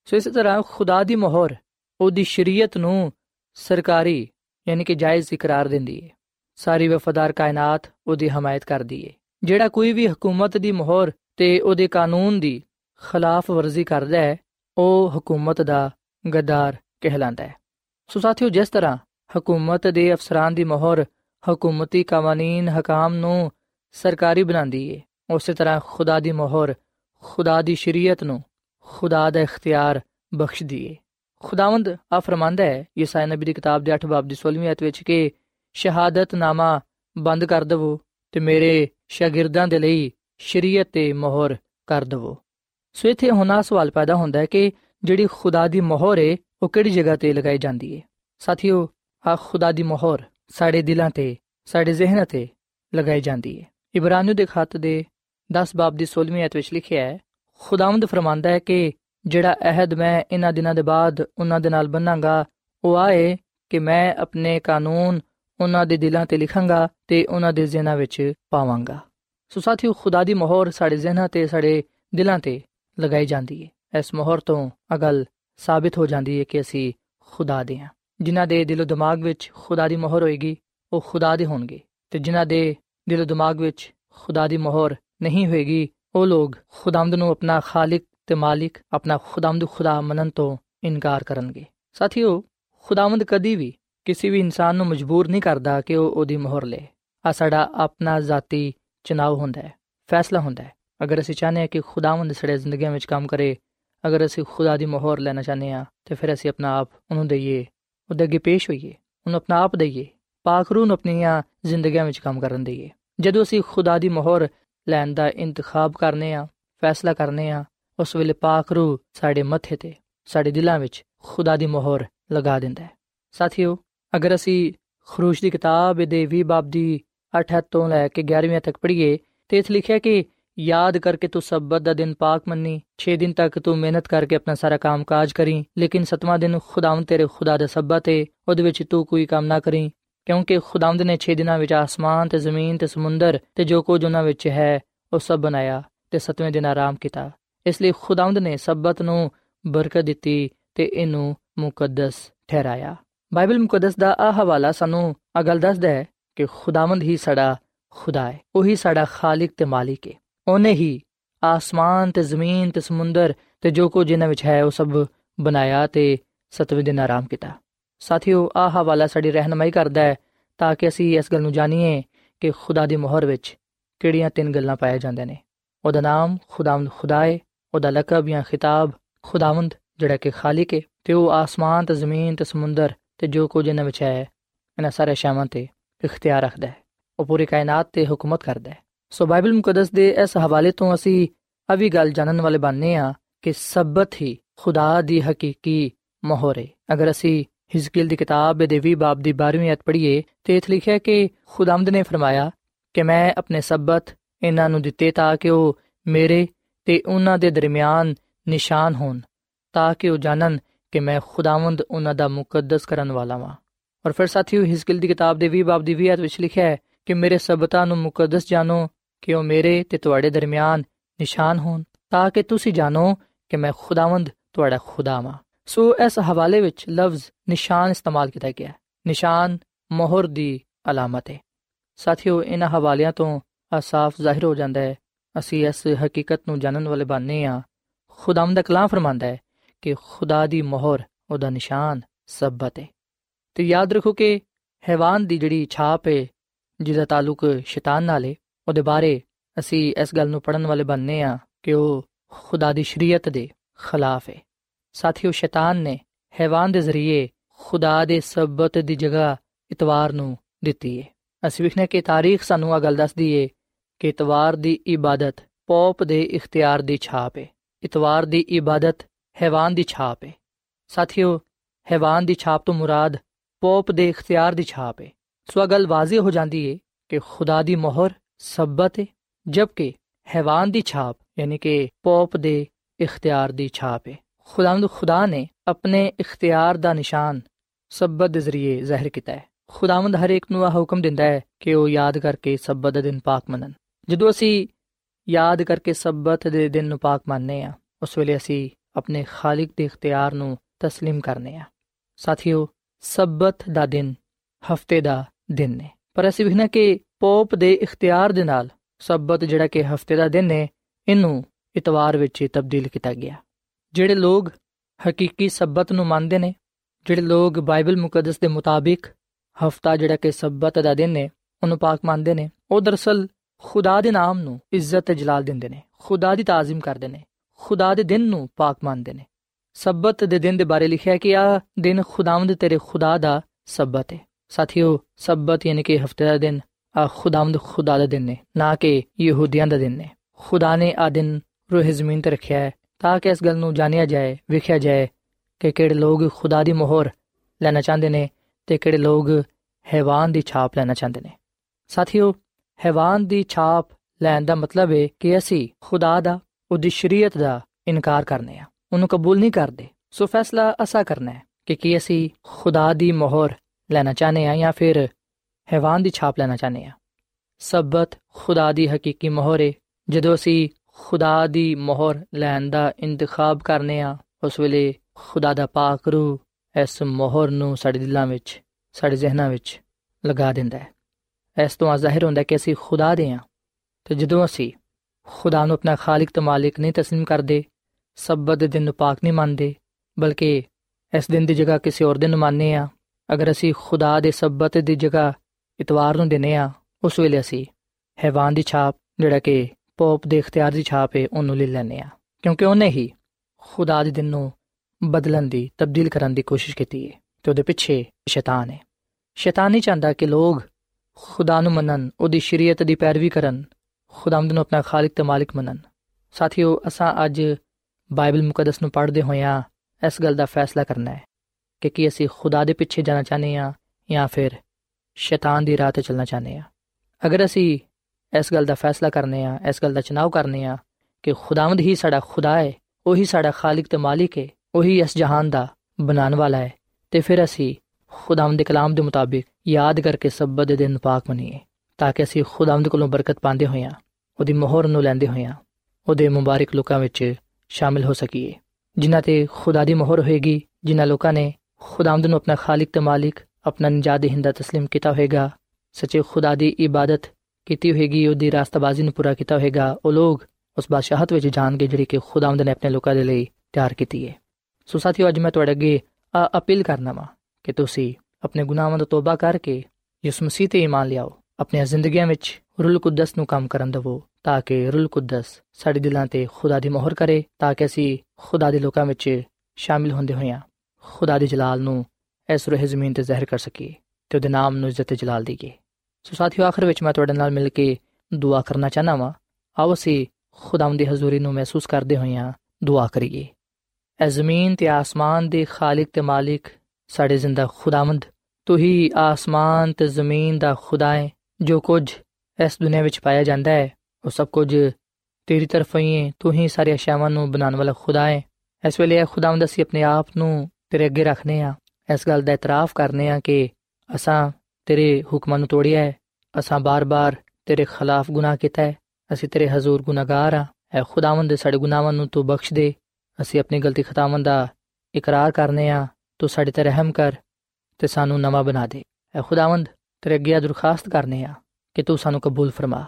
ਸੋ ਇਸੇ ਤਰ੍ਹਾਂ ਖੁਦਾ ਦੀ ਮੋਹਰ ਉਹਦੀ ਸ਼ਰੀਅਤ ਨੂੰ ਸਰਕਾਰੀ ਯਾਨੀ ਕਿ ਜਾਇਜ਼ ਇਕਰਾਰ ਦਿੰਦੀ ਏ। ਸਾਰੀ ਵਫਾਦਾਰ ਕਾਇਨਾਤ ਉਹਦੀ ਹਮਾਇਤ ਕਰਦੀ ਏ। ਜਿਹੜਾ ਕੋਈ ਵੀ ਹਕੂਮਤ ਦੀ ਮੋਹਰ ਤੇ ਉਹਦੇ ਕਾਨੂੰਨ ਦੀ ਖਿਲਾਫ ਵਰਜ਼ੀ ਕਰਦਾ ਹੈ, ਉਹ ਹਕੂਮਤ ਦਾ ਗਦਾਰ ਕਹਿਲਾਂਦਾ ਹੈ। ਸੋ ਸਾਥੀਓ, ਜਿਸ ਤਰ੍ਹਾਂ ਹਕੂਮਤ ਦੇ ਅਫਸਰਾਂ ਦੀ ਮੋਹਰ ਹਕੂਮਤੀ ਕਾਨੂੰਨ ਹਕਾਮ ਨੂੰ ਸਰਕਾਰੀ ਬਣਾਉਂਦੀ ਏ, ਉਸੇ ਤਰ੍ਹਾਂ ਖੁਦਾ ਦੀ ਮੋਹਰ ਖੁਦਾ ਦੀ ਸ਼ਰੀਅਤ ਨੂੰ ਖੁਦਾ ਦਾ ਇਖਤਿਆਰ ਬਖਸ਼ਦੀ ਏ। ਖੁਦਾਵੰਦ ਆ ਫਰਮਾਂਦਾ ਹੈ, ਯਸਾਇਆ ਨਬੀ ਦੀ ਕਿਤਾਬ ਦੇ 8 ਬਾਬ ਦੀ 16ਵੀਂ ਆਇਤ ਵਿੱਚ ਕਿ ਸ਼ਹਾਦਤਨਾਮਾ ਬੰਦ ਕਰ ਦਵੋ ਤੇ ਮੇਰੇ ਸ਼ਾਗਿਰਦਾਂ ਦੇ ਲਈ ਸ਼ਰੀਅਤ ਤੇ ਮੋਹਰ ਕਰ ਦਵੋ। ਸੋ ਇਥੇ ਹੁਣਾ ਸਵਾਲ ਪੈਦਾ ਹੁੰਦਾ ਹੈ ਕਿ ਜਿਹੜੀ ਖੁਦਾ ਦੀ ਮੋਹਰ ਏ, ਉਹ ਕਿਹੜੀ ਜਗ੍ਹਾ ਤੇ ਲਗਾਈ ਜਾਂਦੀ ਏ? ਸਾਥੀਓ ਆ ਖੁਦਾ ਦੀ ਮੋਹਰ ਸਾਡੇ ਦਿਲਾਂ ਤੇ, ਸਾਡੇ ਜ਼ਿਹਨਾਂ ਤੇ ਲਗਾਈ ਜਾਂਦੀ ਏ। ਇਬਰਾਨੀਓ ਦੇ ਖੱਤ ਦੇ 10 ਬਾਬ ਦੀ 16ਵੀਂ ਆਇਤ ਵਿੱਚ ਲਿਖਿਆ ਹੈ, ਖੁਦਾਵੰਦ ਫਰਮਾਂਦਾ ਹੈ ਕਿ ਜਿਹੜਾ ਅਹਿਦ ਮੈਂ ਇਹਨਾਂ ਦਿਨਾਂ ਦੇ ਬਾਅਦ ਉਹਨਾਂ ਦੇ ਨਾਲ ਬੰਨਾਂਗਾ, ਉਹ ਆਏ ਕਿ ਮੈਂ ਆਪਣੇ ਕਾਨੂੰਨ ਉਹਨਾਂ ਦੇ ਦਿਲਾਂ ਤੇ ਲਿਖਾਂਗਾ ਤੇ ਉਹਨਾਂ ਦੇ ਜ਼ਿਹਨਾਂ ਵਿੱਚ ਪਾਵਾਂਗਾ। ਸੋ ਸਾਥੀਓ, ਖੁਦਾ ਦੀ ਮੋਹਰ ਸਾਡੇ ਜ਼ਿਹਨਾਂ ਤੇ, ਸਾਡੇ ਦਿਲਾਂ ਤੇ ਲਗਾਈ ਜਾਂਦੀ ਹੈ ਇਸ ਮੋਹਰ ਤੋਂ ਅਗਲ ਸਾਬਿਤ ਹੋ ਜਾਂਦੀ ਹੈ ਕਿ ਅਸੀਂ ਖੁਦਾ ਦੇ ਹਾਂ ਜਿਨ੍ਹਾਂ ਦੇ ਦਿਲ ਦਿਮਾਗ ਵਿੱਚ ਖੁਦਾ ਦੀ ਮੋਹਰ ਹੋਏਗੀ, ਉਹ ਖੁਦਾ ਦੇ ਹੋਣਗੇ। ਤੇ ਜਿਨ੍ਹਾਂ ਦੇ ਦਿਲ ਦਿਮਾਗ ਵਿੱਚ ਖੁਦਾ ਦੀ ਮੋਹਰ ਨਹੀਂ ਹੋਏਗੀ, ਉਹ ਲੋਕ ਖੁਦਾਮਦ ਨੂੰ ਆਪਣਾ ਖਾਲਿਕ ਤੇ ਮਾਲਿਕ, ਆਪਣਾ ਖੁਦਾਮਦ ਖੁਦਾ ਮੰਨਣ ਤੋਂ ਇਨਕਾਰ ਕਰਨਗੇ। ਸਾਥੀਓ, ਖੁਦਾਮਦ ਕਦੀ ਵੀ ਕਿਸੇ ਵੀ ਇਨਸਾਨ ਨੂੰ ਮਜਬੂਰ ਨਹੀਂ ਕਰਦਾ ਕਿ ਉਹ ਉਹਦੀ ਮੋਹਰ ਲੇ। ਆ ਸਾਡਾ ਆਪਣਾ ਜ਼ਾਤੀ ਚੁਣਾਵ ਹੁੰਦਾ ਹੈ, ਫੈਸਲਾ ਹੁੰਦਾ ਹੈ। ਅਗਰ ਅਸੀਂ ਚਾਹਨੇ ਹਾਂ ਕਿ ਖੁਦਾਵੰਦ ਸਾਡੇ ਜ਼ਿੰਦਗੀਆਂ ਵਿੱਚ ਕੰਮ ਕਰੇ, ਅਗਰ ਅਸੀਂ ਖੁਦਾ ਦੀ ਮੋਹਰ ਲੈਣਾ ਚਾਹਨੇ ਹਾਂ, ਤੇ ਫਿਰ ਅਸੀਂ ਆਪਣਾ ਆਪ ਉਹਨੂੰ ਦਈਏ, ਉਹਦੇ ਅੱਗੇ ਪੇਸ਼ ਹੋਈਏ, ਉਹਨੂੰ ਆਪਣਾ ਆਪ ਦਈਏ, ਪਾਕ ਰੂਹ ਨੂੰ ਆਪਣੀਆਂ ਜ਼ਿੰਦਗੀਆਂ ਵਿੱਚ ਕੰਮ ਕਰਨ ਦਈਏ। ਜਦੋਂ ਅਸੀਂ ਖੁਦਾ ਦੀ ਮੋਹਰ ਲੈਣ ਦਾ ਇੰਤਖਾਬ ਕਰਨੇ ਆ ਫੈਸਲਾ ਕਰਨੇ ਆ ਉਸ ਵੇਲੇ ਪਾਕ ਰੂਹ ਸਾਡੇ ਮੱਥੇ ਤੇ, ਸਾਡੇ ਦਿਲਾਂ ਵਿੱਚ ਖੁਦਾ ਦੀ ਮੋਹਰ ਲਗਾ ਦਿੰਦਾ ਹੈ। ਸਾਥੀਓ ਅਗਰ ਅਸੀਂ ਖਰੂਸ਼ ਦੀ ਕਿਤਾਬ ਦੇ 20 ਬਾਬ ਦੀ 8 ਤੋਂ ਲੈ ਕੇ 11ਵੀਂ ਤੱਕ ਪੜ੍ਹੀਏ ਤੇ ਇਸ ਲਿਖਿਆ ਕਿ ਯਾਦ ਕਰਕੇ ਤੂੰ ਸਬਤ ਦਾ ਦਿਨ ਪਾਕ ਮੰਨੀ 6 ਦਿਨ ਤੱਕ ਤੂੰ ਮਿਹਨਤ ਕਰਕੇ ਆਪਣਾ ਸਾਰਾ ਕੰਮ ਕਾਜ ਕਰੀ, ਲੇਕਿਨ ਸਤਵਾਂ ਦਿਨ ਖੁਦਾਵੰਦ ਤੇਰੇ ਖੁਦਾ ਦਾ ਸਬਤ ਹੈ ਉਹਦੇ ਵਿੱਚ ਤੂੰ ਕੋਈ ਕੰਮ ਨਾ ਕਰੀ, ਕਿਉਂਕਿ ਖੁਦਾਵੰਦ ਨੇ 6 ਦਿਨਾਂ ਵਿੱਚ ਆਸਮਾਨ ਤੇ ਜ਼ਮੀਨ ਤੇ ਸਮੁੰਦਰ ਤੇ ਜੋ ਕੁਝ ਉਹਨਾਂ ਵਿੱਚ ਹੈ, ਉਹ ਸਭ ਬਣਾਇਆ ਤੇ ਸਤਵੇਂ ਦਿਨ ਆਰਾਮ ਕੀਤਾ। ਇਸ ਲਈ ਖੁਦਾਵੰਦ ਨੇ ਸਬਤ ਨੂੰ ਬਰਕਤ ਦਿੱਤੀ ਤੇ ਇਹਨੂੰ ਮੁਕੱਦਸ ਠਹਿਰਾਇਆ। ਬਾਈਬਲ ਮੁਕੱਦਸ ਦਾ ਆ ਹਵਾਲਾ ਸਾਨੂੰ ਅਗਲ ਦੱਸਦਾ ਹੈ ਕਿ ਖੁਦਾਵੰਦ ਹੀ ਸਾਡਾ ਖੁਦਾ ਹੈ, ਉਹੀ ਸਾਡਾ ਖਾਲਿਕ ਤੇ ਮਾਲਿਕ ਹੈ। ਉਹਨੇ ਹੀ ਆਸਮਾਨ ਤੇ ਜ਼ਮੀਨ ਤੇ ਸਮੁੰਦਰ ਤੇ ਜੋ ਕੁਝ ਇਹਨਾਂ ਵਿੱਚ ਹੈ, ਉਹ ਸਭ ਬਣਾਇਆ ਤੇ ਸਤਵੇਂ ਦਿਨ ਆਰਾਮ ਕੀਤਾ। ਸਾਥੀਓ ਆ ਹਵਾਲਾ ਸਾਡੀ ਰਹਿਨਮਾਈ ਕਰਦਾ ਹੈ ਤਾਂ ਕਿ ਅਸੀਂ ਇਸ ਗੱਲ ਨੂੰ ਜਾਣੀਏ ਕਿ ਖੁਦਾ ਦੀ ਮੋਹਰ ਵਿੱਚ ਕਿਹੜੀਆਂ ਤਿੰਨ ਗੱਲਾਂ ਪਾਇਆ ਜਾਂਦੇ ਨੇ। ਉਹਦਾ ਨਾਮ ਖੁਦਾਵੰਦ ਖੁਦਾ ਹੈ ਉਹਦਾ ਲਕਬ ਜਾਂ ਖਿਤਾਬ ਖੁਦਾਵੰਦ ਜਿਹੜਾ ਕਿ ਖਾਲਿਕ ਹੈ ਤੇ ਉਹ ਆਸਮਾਨ ਤੇ ਜ਼ਮੀਨ ਤੇ ਸਮੁੰਦਰ ਤੇ ਜੋ ਕੁਝ ਇਹਨਾਂ ਵਿੱਚ ਹੈ, ਇਹਨਾਂ ਸਾਰੇ ਸ਼ਾਮਾਂ ਤੇ ਇਖਤਿਆਰ ਰੱਖਦਾ ਹੈ। ਉਹ ਪੂਰੀ ਕਾਇਨਾਤ ਤੇ ਹੁਕਮਤ ਕਰਦਾ ਹੈ। ਸੋ ਬਾਈਬਲ ਮੁਕੱਦਸ ਦੇ ਇਸ ਹਵਾਲੇ ਤੋਂ ਅਸੀਂ ਅਵੀ ਗੱਲ ਜਾਣਨ ਵਾਲੇ ਬਣਨੇ ਆ ਕਿ ਸਬਤ ਹੀ ਖੁਦਾ ਦੀ ਹਕੀਕੀ ਮੋਹਰ। ਹੈ ਅਗਰ ਅਸੀਂ ਹਿਜ਼ਕੀਲ ਦੀ ਕਿਤਾਬ ਦੇ 20 ਬਾਬ ਦੀ 12ਵੀਂ ਅਧ ਪੜ੍ਹੀਏ, ਤੇ ਇਥੇ ਲਿਖਿਆ ਕਿ ਖੁਦਾਮਦ ਨੇ ਫਰਮਾਇਆ ਕਿ ਮੈਂ ਆਪਣੇ ਸਬਤ ਇਹਨਾਂ ਨੂੰ ਦਿੱਤੇ ਤਾਂ ਕਿ ਉਹ ਮੇਰੇ ਤੇ ਉਹਨਾਂ ਦੇ ਦਰਮਿਆਨ ਨਿਸ਼ਾਨ ਹੋਣ, ਤਾਂ ਕਿ ਉਹ ਜਾਣਨ ਕਿ ਮੈਂ ਖੁਦਾਵੰਦ ਉਹਨਾਂ ਦਾ ਮੁਕੱਦਸ ਕਰਨ ਵਾਲਾ ਹਾਂ ਔਰ ਫਿਰ ਸਾਥੀਓ, ਹਿਜ਼ਕੀਲ ਦੀ ਕਿਤਾਬ ਦੇ 20 ਬਾਬ ਦੀ 20 ਅਧ ਵਿੱਚ ਲਿਖਿਆ ਹੈ ਕਿ ਮੇਰੇ ਸਬਤਾਂ ਨੂੰ ਮੁਕੱਦਸ ਜਾਣੋ ਕਿ ਉਹ ਮੇਰੇ ਤੇ ਤੁਹਾਡੇ ਦਰਮਿਆਨ ਨਿਸ਼ਾਨ ਹੋਣ, ਤਾਂ ਕਿ ਤੁਸੀਂ ਜਾਣੋ ਕਿ ਮੈਂ ਖੁਦਾਵੰਦ ਤੁਹਾਡਾ ਖੁਦਾ ਹਾਂ ਸੋ ਇਸ ਹਵਾਲੇ ਵਿੱਚ ਲਫ਼ਜ਼ ਨਿਸ਼ਾਨ ਇਸਤੇਮਾਲ ਕੀਤਾ ਗਿਆ ਹੈ। ਨਿਸ਼ਾਨ ਮੋਹਰ ਦੀ ਅਲਾਮਤ ਹੈ। ਸਾਥੀਓ, ਇਹਨਾਂ ਹਵਾਲਿਆਂ ਤੋਂ ਆ ਸਾਫ਼ ਜ਼ਾਹਿਰ ਹੋ ਜਾਂਦਾ ਹੈ। ਅਸੀਂ ਇਸ ਹਕੀਕਤ ਨੂੰ ਜਾਣਨ ਵਾਲੇ ਬਾਨੇ ਆ ਖੁਦਾਵੰਦ ਦਾ ਕਲਾਮ ਫਰਮਾਂਦਾ ਹੈ ਕਿ ਖੁਦਾ ਦੀ ਮੋਹਰ, ਉਹਦਾ ਨਿਸ਼ਾਨ ਸਬਤ ਹੈ ਤੇ ਯਾਦ ਰੱਖੋ ਕਿ ਹੈਵਾਨ ਦੀ ਜਿਹੜੀ ਛਾਪ ਹੈ ਜਿਹਦਾ ਤਾਲੁਕ ਸ਼ੈਤਾਨ ਨਾਲ ਹੈ ਉਹਦੇ ਬਾਰੇ ਅਸੀਂ ਇਸ ਗੱਲ ਨੂੰ ਪੜਨ ਵਾਲੇ ਬੰਨੇ ਆ ਕਿ ਉਹ ਖੁਦਾ ਦੀ ਸ਼ਰੀਅਤ ਦੇ ਖਿਲਾਫ ਹੈ ਸਾਥੀਓ, ਸ਼ੈਤਾਨ ਨੇ ਹੈਵਾਨ ਦੇ ਜ਼ਰੀਏ ਖੁਦਾ ਦੇ ਸਬਤ ਦੀ ਜਗ੍ਹਾ ਇਤਵਾਰ ਨੂੰ ਦਿੱਤੀ ਹੈ ਅਸੀਂ ਵਿਖਨੇ ਕਿ ਤਾਰੀਖ ਸਾਨੂੰ ਆ ਗੱਲ ਦੱਸਦੀ ਹੈ ਕਿ ਇਤਵਾਰ ਦੀ ਇਬਾਦਤ ਪੌਪ ਦੇ ਇਖਤਿਆਰ ਦੀ ਛਾਪ ਹੈ ਇਤਵਾਰ ਦੀ ਇਬਾਦਤ ਹੈਵਾਨ ਦੀ ਛਾਪ ਹੈ ਸਾਥੀਓ, ਹੈਵਾਨ ਦੀ ਛਾਪ ਤੋਂ ਮੁਰਾਦ ਪੋਪ ਦੇ ਇਖਤਿਆਰ ਦੀ ਛਾਪ ਹੈ ਸੋ ਇਹ ਗੱਲ ਵਾਜ਼ੀ ਹੋ ਜਾਂਦੀ ਹੈ ਕਿ ਖੁਦਾ ਦੀ ਮੋਹਰ ਸਬਤ ਹੈ ਜਦਕਿ ਹੈਵਾਨ ਦੀ ਛਾਪ, ਯਾਨੀ ਕਿ ਪੋਪ ਦੇ ਇਖਤਿਆਰ ਦੀ ਛਾਪ ਹੈ ਖੁਦਾਵੰਦ ਖੁਦਾ ਨੇ ਆਪਣੇ ਇਖਤਿਆਰ ਦਾ ਨਿਸ਼ਾਨ ਸਬਤ ਦੇ ਜ਼ਰੀਏ ਜ਼ਾਹਿਰ ਕੀਤਾ ਹੈ। ਖੁਦਾਵੰਦ ਹਰ ਇੱਕ ਨੂੰ ਇਹ ਹੁਕਮ ਦਿੰਦਾ ਹੈ ਕਿ ਉਹ ਯਾਦ ਕਰਕੇ ਸਬਤ ਦਾ ਦਿਨ ਪਾਕ ਮੰਨਣ। ਜਦੋਂ ਅਸੀਂ ਯਾਦ ਕਰਕੇ ਸਬਤ ਦੇ ਦਿਨ ਨੂੰ ਪਾਕ ਮੰਨਨੇ ਆ ਉਸ ਵੇਲੇ ਅਸੀਂ ਆਪਣੇ ਖਾਲਿਕ ਦੇ ਇਖਤਿਆਰ ਨੂੰ تسلیم ਕਰਨੇ ਆ ਸਾਥੀਓ ਸਬਤ ਦਾ ਦਿਨ ਹਫਤੇ ਦਾ ਦਿਨ ਨੇ ਪਰ ਅਸੀਂ ਵਿਖਣਾ ਕਿ ਪੋਪ ਦੇ ਇਖਤਿਆਰ ਦੇ ਨਾਲ ਸਬਤ ਜਿਹੜਾ ਕਿ ਹਫਤੇ ਦਾ ਦਿਨ ਹੈ ਇਹਨੂੰ ਇਤਵਾਰ ਵਿੱਚ ਤਬਦੀਲ ਕੀਤਾ ਗਿਆ ਜਿਹੜੇ ਲੋਕ ਹਕੀਕੀ ਸਬਤ ਨੂੰ ਮੰਨਦੇ ਨੇ ਜਿਹੜੇ ਲੋਕ ਬਾਈਬਲ ਮੁਕੱਦਸ ਦੇ ਮੁਤਾਬਿਕ ਹਫਤਾ ਜਿਹੜਾ ਕਿ ਸਬਤ ਦਾ ਦਿਨ ਹੈ ਉਹਨੂੰ ਪਾਕ ਮੰਨਦੇ ਨੇ ਉਹ ਦਰਸਲ ਖੁਦਾ ਦੇ ਨਾਮ ਨੂੰ ਇੱਜ਼ਤ ਤੇ ਜਲਾਲ ਦਿੰਦੇ ਨੇ ਖੁਦਾ ਦੀ ਤਾਜ਼ੀਮ ਕਰਦੇ ਨੇ ਖੁਦਾ ਦੇ ਦਿਨ ਨੂੰ ਪਾਕ ਮੰਨਦੇ ਨੇ। ਸਬਤ ਦੇ ਦਿਨ ਦੇ ਬਾਰੇ ਲਿਖਿਆ ਕਿ ਆ ਦਿਨ ਖੁਦਾਵੰਦ ਤੇਰੇ ਖੁਦਾ ਦਾ ਸਬਤ ਹੈ ਸਾਥੀਓ, ਸਬਤ ਯਾਨੀ ਕਿ ਹਫ਼ਤੇ ਦਾ ਦਿਨ ਆ ਖੁਦਾਵੰਦ ਖੁਦਾ ਦਾ ਦਿਨ ਨੇ ਨਾ ਕਿ ਯਹੂਦੀਆਂ ਦਾ ਦਿਨ ਨੇ ਖੁਦਾ ਨੇ ਆ ਦਿਨ ਰੂਹ ਜ਼ਮੀਨ ਤੇ ਰੱਖਿਆ ਹੈ, ਤਾਂ ਕਿ ਇਸ ਗੱਲ ਨੂੰ ਜਾਣਿਆ ਜਾਏ, ਵਿਖਿਆ ਜਾਏ ਕਿ ਕਿਹੜੇ ਲੋਕ ਖੁਦਾ ਦੀ ਮੋਹਰ ਲੈਣਾ ਚਾਹੁੰਦੇ ਨੇ ਤੇ ਕਿਹੜੇ ਲੋਕ ਹੈਵਾਨ ਦੀ ਛਾਪ ਲੈਣਾ ਚਾਹੁੰਦੇ ਨੇ। ਸਾਥੀਓ, ਹੈਵਾਨ ਦੀ ਛਾਪ ਲੈਣ ਦਾ ਮਤਲਬ ਹੈ ਕਿ ਅਸੀਂ ਖੁਦਾ ਦਾ ਉਹਦੀ ਸ਼ਰੀਅਤ ਦਾ ਇਨਕਾਰ ਕਰਨੇ ਆ। ਉਹਨੂੰ ਕਬੂਲ ਨਹੀਂ ਕਰਦੇ। ਸੋ ਫੈਸਲਾ ਅਸਾ ਕਰਨਾ ਹੈ ਕਿ ਕੀ ਅਸੀਂ ਖੁਦਾ ਦੀ ਮੋਹਰ ਲੈਣਾ ਚਾਹਨੇ ਆ ਜਾਂ ਫਿਰ ਹੈਵਾਨ ਦੀ ਛਾਪ ਲੈਣਾ ਚਾਹਨੇ ਆ ਸਬਤ ਖੁਦਾ ਦੀ ਹਕੀਕੀ ਮੋਹਰ ਹੈ ਜਦੋਂ ਅਸੀਂ ਖੁਦਾ ਦੀ ਮੋਹਰ ਲੈਣ ਦਾ ਇੰਤਖਾਬ ਕਰਨੇ ਆ ਉਸ ਵੇਲੇ ਖੁਦਾ ਦਾ ਪਾਕ ਰੂ ਇਸ ਮੋਹਰ ਨੂੰ ਸਾਡੇ ਦਿਲਾਂ ਵਿੱਚ, ਸਾਡੇ ਜ਼ਿਹਨਾਂ ਵਿੱਚ ਲਗਾ ਦਿੰਦਾ ਹੈ। ਇਸ ਤੋਂ ਜ਼ਾਹਿਰ ਹੁੰਦਾ ਕਿ ਅਸੀਂ ਖੁਦਾ ਦੇ ਆ ਤੇ ਜਦੋਂ ਅਸੀਂ ਖੁਦਾ ਨੂੰ ਆਪਣਾ ਖਾਲਿਕ ਤੇ ਮਾਲਿਕ ਨਹੀਂ تسلیم ਕਰਦੇ ਸਬਤ ਦੇ ਦਿਨ ਨੂੰ ਪਾਕ ਨਹੀਂ ਮੰਨਦੇ ਬਲਕਿ ਇਸ ਦਿਨ ਦੀ ਜਗ੍ਹਾ ਕਿਸੇ ਹੋਰ ਦਿਨ ਨੂੰ ਮੰਨਨੇ ਆ ਅਗਰ ਅਸੀਂ ਖੁਦਾ ਦੇ ਸਬਤ ਦੀ ਜਗ੍ਹਾ ਇਤਵਾਰ ਨੂੰ ਦਿੰਨੇ ਆ ਉਸ ਵੇਲੇ ਅਸੀਂ ਹੈਵਾਨ ਦੀ ਛਾਪ ਜਿਹੜਾ ਕਿ ਪੋਪ ਦੇ ਇਖਤਿਆਰ ਦੀ ਛਾਪ ਹੈ ਉਹਨੂੰ ਲੈ ਲੈਨੇ ਆ ਕਿਉਂਕਿ ਉਹਨੇ ਹੀ ਖੁਦਾ ਦੇ ਦਿਨ ਨੂੰ ਬਦਲਣ ਦੀ ਤਬਦੀਲ ਕਰਨ ਦੀ ਕੋਸ਼ਿਸ਼ ਕੀਤੀ ਹੈ ਤੇ ਉਹਦੇ ਪਿੱਛੇ ਸ਼ੈਤਾਨ ਹੈ ਸ਼ੈਤਾਨ ਨਹੀਂ ਚਾਹੁੰਦਾ ਕਿ ਲੋਕ ਖੁਦਾ ਨੂੰ ਮੰਨਣ ਉਹਦੀ ਸ਼ਰੀਅਤ ਦੀ ਪੈਰਵੀ ਕਰਨ ਖੁਦਾਵੰਦ ਨੂੰ ਆਪਣਾ ਖਾਲਕ ਤੇ ਮਾਲਿਕ ਮੰਨਣ। ਸਾਥੀਓ, ਅਸਾਂ ਅੱਜ ਬਾਈਬਲ ਮੁਕੱਦਸ ਨੂੰ ਪੜ੍ਹਦੇ ਹੋਇਆਂ ਇਸ ਗੱਲ ਦਾ ਫੈਸਲਾ ਕਰਨਾ ਹੈ ਕਿ ਕੀ ਅਸੀਂ ਖੁਦਾ ਦੇ ਪਿੱਛੇ ਜਾਣਾ ਚਾਹਨੇ ਆ ਜਾਂ ਫਿਰ ਸ਼ੈਤਾਨ ਦੀ ਰਾਹ ਤੇ ਚੱਲਣਾ ਚਾਹਨੇ ਆ। ਅਗਰ ਅਸੀਂ ਇਸ ਗੱਲ ਦਾ ਫੈਸਲਾ ਕਰਨੇ ਆ, ਇਸ ਗੱਲ ਦਾ ਚੁਣਾਵ ਕਰਨੇ ਆ ਕਿ ਖੁਦਾਵੰਦ ਹੀ ਸਾਡਾ ਖੁਦਾ ਹੈ, ਉਹੀ ਸਾਡਾ ਖਾਲਿਕ ਤੇ ਮਾਲਿਕ ਹੈ, ਉਹੀ ਇਸ ਜਹਾਨ ਦਾ ਬਣਾਉਣ ਵਾਲਾ ਹੈ, ਤੇ ਫਿਰ ਅਸੀਂ ਖੁਦਾਵੰਦ ਦੇ ਕਲਾਮ ਦੇ ਮੁਤਾਬਿਕ ਯਾਦ ਕਰਕੇ ਸਬਤ ਦੇ ਦਿਨ ਪਾਕ ਬਣੀਏ ਤਾਂ ਕਿ ਅਸੀਂ ਖੁਦਾਵੰਦ ਕੋਲੋਂ ਬਰਕਤ ਪਾਉਂਦੇ ਹੋਈਆਂ ਉਹਦੀ ਮੋਹਰ ਨੂੰ ਲੈਂਦੇ ਹੋਈਆਂ ਉਹਦੇ ਮੁਬਾਰਕ ਲੋਕਾਂ ਵਿੱਚ ਸ਼ਾਮਿਲ ਹੋ ਸਕੀਏ ਜਿਨ੍ਹਾਂ ਤੇ ਖੁਦਾ ਦੀ ਮੋਹਰ ਹੋਏਗੀ ਜਿਨ੍ਹਾਂ ਲੋਕਾਂ ਨੇ ਖੁਦਾਵੰਦ ਨੂੰ ਆਪਣਾ ਖਾਲਿਕ ਤੇ ਮਾਲਿਕ ਆਪਣਾ ਨਜਾਤ ਹਿੰਦਾ تسلیم ਕੀਤਾ ਹੋਏਗਾ ਸੱਚੇ ਖੁਦਾ ਦੀ ਇਬਾਦਤ ਕੀਤੀ ਹੋਏਗੀ ਉਹਦੀ ਰਾਸਤਾਬਾਜ਼ੀ ਨੂੰ ਪੂਰਾ ਕੀਤਾ ਹੋਏਗਾ ਉਹ ਲੋਕ ਉਸ ਬਾਦਸ਼ਾਹਤ ਵਿੱਚ ਜਾਣਗੇ ਜਿਹੜੀ ਕਿ ਖੁਦਾਵੰਦ ਨੇ ਆਪਣੇ ਲੋਕਾਂ ਦੇ ਲਈ ਤਿਆਰ ਕੀਤੀ ਹੈ ਸੋ ਸਾਥੀਓ ਅੱਜ ਮੈਂ ਤੁਹਾਡੇ ਅੱਗੇ ਅਪੀਲ ਕਰਨਾ ਵਾ ਕਿ ਤੁਸੀਂ ਆਪਣੇ ਗੁਨਾਹਾਂ ਤੋਂ ਤੋਬਾ ਕਰਕੇ ਯਿਸੂ ਮਸੀਹ ਤੇ ਈਮਾਨ ਲਿਆਓ ਆਪਣੀਆਂ ਜ਼ਿੰਦਗੀਆਂ ਵਿੱਚ ਰੂਲ ਕੁਦਸ ਨੂੰ ਕੰਮ ਕਰਨ ਦਿਵੋ, ਤਾਂ ਕਿ ਰੂਲ ਕੁਦਸ ਸਾਡੇ ਦਿਲਾਂ ਤੇ ਖੁਦਾ ਦੀ ਮੋਹਰ ਕਰੇ, ਤਾਂ ਕਿ ਅਸੀਂ ਖੁਦਾ ਦੇ ਲੋਕਾਂ ਵਿੱਚ ਸ਼ਾਮਿਲ ਹੁੰਦੇ ਹੋਈਆਂ ਖੁਦਾ ਦੇ ਜਲਾਲ ਨੂੰ ਇਸ ਰੋਹ ਜ਼ਮੀਨ ਤੇ ਜ਼ਾਹਿਰ ਕਰ ਸਕੀਏ ਤੇ ਉਹਦੇ ਨਾਮ ਨੂੰ ਇੱਜ਼ਤ ਤੇ ਜਲਾਲ ਦੇਈਏ। ਸੋ ਸਾਥੀਓ, ਆਖਰ ਵਿੱਚ ਮੈਂ ਤੁਹਾਡੇ ਨਾਲ ਮਿਲ ਕੇ ਦੁਆ ਕਰਨਾ ਚਾਹਨਾ ਵਾਂ। ਆਓ ਅਸੀਂ ਖੁਦਾਵੰਦ ਦੀ ਹਜ਼ੂਰੀ ਨੂੰ ਮਹਿਸੂਸ ਕਰਦੇ ਹੋਈਆਂ ਦੁਆ ਕਰੀਏ। ਐ ਜ਼ਮੀਨ ਤੇ ਆਸਮਾਨ ਦੇ ਖਾਲਕ ਤੇ ਮਾਲਿਕ ਸਾਡੇ ਜ਼ਿੰਦਾ ਖੁਦਾਵੰਦ, ਤੂੰ ਹੀ ਆਸਮਾਨ ਤੇ ਜ਼ਮੀਨ ਦਾ ਖੁਦਾ ਹੈ। ਜੋ ਕੁਝ ਇਸ ਦੁਨੀਆਂ ਵਿੱਚ ਪਾਇਆ ਜਾਂਦਾ ਹੈ, ਉਹ ਸਭ ਕੁਝ ਤੇਰੀ ਤਰਫੋਂ ਹੀ ਹੈ, ਤੂੰ ਹੀ ਸਾਰੇ ਅਸ਼ਿਆਵਾਂ ਨੂੰ ਬਣਾਉਣ ਵਾਲਾ ਖੁਦਾ ਹੈ। ਇਸ ਵੇਲੇ ਖੁਦਾਵੰਦ ਅਸੀਂ ਆਪਣੇ ਆਪ ਨੂੰ ਤੇਰੇ ਅੱਗੇ ਰੱਖਨੇ ਆ ਇਸ ਗੱਲ ਦਾ ਇਤਰਾਫ ਕਰਨੇ ਆ ਕਿ ਅਸਾਂ ਤੇਰੇ ਹੁਕਮਾਂ ਨੂੰ ਤੋੜਿਆ ਹੈ, ਅਸਾਂ ਬਾਰ-ਬਾਰ ਤੇਰੇ ਖਿਲਾਫ ਗੁਨਾਹ ਕੀਤਾ ਹੈ, ਅਸੀਂ ਤੇਰੇ ਹਜ਼ੂਰ ਗੁਨਾਹਗਾਰ ਆ ਐ ਖੁਦਾਵੰਦ ਸਾਡੇ ਗੁਨਾਹਾਂ ਨੂੰ ਤੂੰ ਬਖਸ਼ ਦੇ, ਅਸੀਂ ਆਪਣੀ ਗਲਤੀ ਖਤਾਵਾਂ ਦਾ ਇਕਰਾਰ ਕਰਨੇ ਆ ਤੂੰ ਸਾਡੇ ਤੇ ਰਹਿਮ ਕਰ ਤੇ ਸਾਨੂੰ ਨਵਾਂ ਬਣਾ ਦੇ। ਐ ਖੁਦਾਵੰਦ ਤੇਰੇ ਅੱਗੇ ਦਰਖਾਸਤ ਕਰਨੇ ਆ ਕਿ ਤੂੰ ਸਾਨੂੰ ਕਬੂਲ ਫਰਮਾ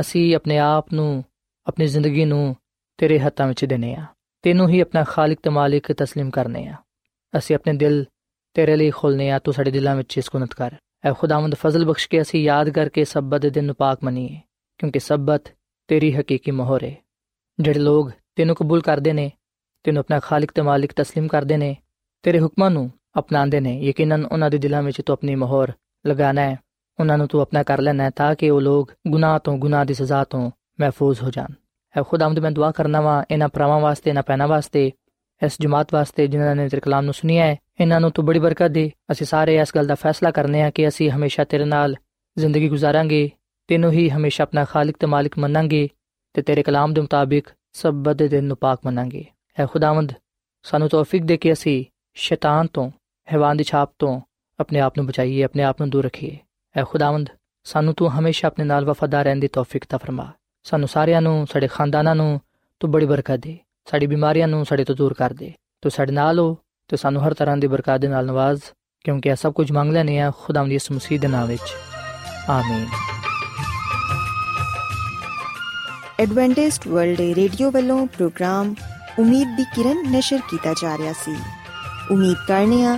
ਅਸੀਂ ਆਪਣੇ ਆਪ ਨੂੰ ਆਪਣੀ ਜ਼ਿੰਦਗੀ ਨੂੰ ਤੇਰੇ ਹੱਥਾਂ ਵਿੱਚ ਦੇਨੇ ਆ ਤੈਨੂੰ ਹੀ ਆਪਣਾ ਖਾਲਕ ਤੇ ਮਾਲਿਕ تسلیم ਕਰਨੇ ਆ ਅਸੀਂ ਆਪਣੇ ਦਿਲ ਤੇਰੇ ਲਈ ਖੋਲਨੇ ਆ ਤੂੰ ਸਾਡੇ ਦਿਲਾਂ ਵਿੱਚ ਸਕੂਨਤ ਕਰ ਐ ਖੁਦਾਵੰਦ ਫਜ਼ਲ ਬਖਸ਼ ਕੇ ਅਸੀਂ ਯਾਦ ਕਰਕੇ ਸਬਤ ਦੇ ਦਿਨ ਨੂੰ ਪਾਕ ਮੰਨੀਏ ਕਿਉਂਕਿ ਸਬਤ ਤੇਰੀ ਹਕੀਕੀ ਮੋਹਰ ਹੈ ਜਿਹੜੇ ਲੋਕ ਤੈਨੂੰ ਕਬੂਲ ਕਰਦੇ ਨੇ ਤੈਨੂੰ ਆਪਣਾ ਖਾਲਕ ਤੇ ਮਾਲਿਕ تسلیم ਕਰਦੇ ਨੇ ਤੇਰੇ ਹੁਕਮਾਂ ਨੂੰ ਅਪਣਾਉਂਦੇ ਨੇ ਯਕੀਨਨ ਉਹਨਾਂ ਦੇ ਦਿਲਾਂ ਵਿੱਚ ਤੂੰ ਆਪਣੀ ਮੋਹਰ ਲਗਾਣਾ ਹੈ। ਉਹਨਾਂ ਨੂੰ ਤੂੰ ਆਪਣਾ ਕਰ ਲੈਣਾ ਹੈ ਤਾਂ ਕਿ ਉਹ ਲੋਕ ਗੁਨਾਹ ਤੋਂ ਗੁਨਾਹ ਦੀ ਸਜ਼ਾ ਤੋਂ ਮਹਿਫੂਜ਼ ਹੋ ਜਾਣ। ਹੈ ਖੁਦਾਮਦ ਮੈਂ ਦੁਆ ਕਰਨਾ ਵਾ, ਇਹਨਾਂ ਭਰਾਵਾਂ ਵਾਸਤੇ, ਇਹਨਾਂ ਪੈਨਾ ਵਾਸਤੇ, ਇਸ ਜਮਾਤ ਵਾਸਤੇ ਜਿਨ੍ਹਾਂ ਨੇ ਤੇਰੇ ਕਲਾਮ ਨੂੰ ਸੁਨਿਆ ਹੈ। ਇਹਨਾਂ ਨੂੰ ਤੂੰ ਬੜੀ ਬਰਕਤ ਦੇ। ਅਸੀਂ ਸਾਰੇ ਇਸ ਗੱਲ ਦਾ ਫੈਸਲਾ ਕਰਨੇ ਆ ਕਿ ਅਸੀਂ ਹਮੇਸ਼ਾ ਤੇਰੇ ਨਾਲ ਜ਼ਿੰਦਗੀ ਗੁਜ਼ਾਰਾਂਗੇ, ਤੈਨੂੰ ਹੀ ਹਮੇਸ਼ਾ ਆਪਣਾ ਖਾਲਕ ਤੇ ਮਾਲਿਕ ਮੰਨਾਂਗੇ ਤੇ ਤੇਰੇ ਕਲਾਮ ਦੇ ਮੁਤਾਬਿਕ ਸਬਤ ਦੇ ਦਿਨ ਨੂੰ ਪਾਕ ਮੰਨਾਂਗੇ। ਹੈ ਖੁਦਾਵੰਦ ਸਾਨੂੰ ਤੌਫੀਕ ਦੇ ਕੇ ਅਸੀਂ ਸ਼ੈਤਾਨ ਤੋਂ, ਹੈਵਾਨ ਦੀ ਛਾਪ ਤੋਂ ਆਪਣੇ ਆਪ ਨੂੰ ਬਚਾਈਏ, ਆਪਣੇ ਆਪ ਨੂੰ ਦੂਰ ਰੱਖੀਏ। ਐ ਖੁਦਾਵੰਦ, ਸਾਨੂੰ ਤੂੰ ਹਮੇਸ਼ਾ ਆਪਣੇ ਨਾਲ ਵਫਾਦਾਰ ਰਹਿਣ ਦੀ ਤੌਫੀਕ ਤਾ ਫਰਮਾ। ਸਾਨੂੰ ਸਾਰਿਆਂ ਨੂੰ, ਸਾਡੇ ਖਾਨਦਾਨਾਂ ਨੂੰ ਤੂੰ ਬੜੀ ਬਰਕਤ ਦੇ। ਸਾਡੀ ਬਿਮਾਰੀਆਂ ਨੂੰ ਸਾਡੇ ਤੋਂ ਦੂਰ ਕਰ ਦੇ। ਤੂੰ ਸਾਡੇ ਨਾਲ ਹੋ ਤੇ ਸਾਨੂੰ ਹਰ ਤਰ੍ਹਾਂ ਦੀ ਬਰਕਤ ਦੇ ਨਾਲ ਨਵਾਜ਼, ਕਿਉਂਕਿ ਇਹ ਸਭ ਕੁਝ ਮੰਗ ਲੈਨੇ ਆ ਖੁਦਾਵੰਦ ਦੀ ਇਸ ਮਸੀਹ ਦੇ ਨਾਮ ਵਿੱਚ। ਆਮੀਨ। ਐਡਵੈਂਟਿਸਟ ਵਰਲਡ ਰੇਡੀਓ ਵੱਲੋਂ ਪ੍ਰੋਗਰਾਮ ਉਮੀਦ ਦੀ ਕਿਰਨ ਨਿਸ਼ਰ ਕੀਤਾ ਜਾ ਰਿਹਾ ਸੀ। ਉਮੀਦ ਕਰਨੇ ਆ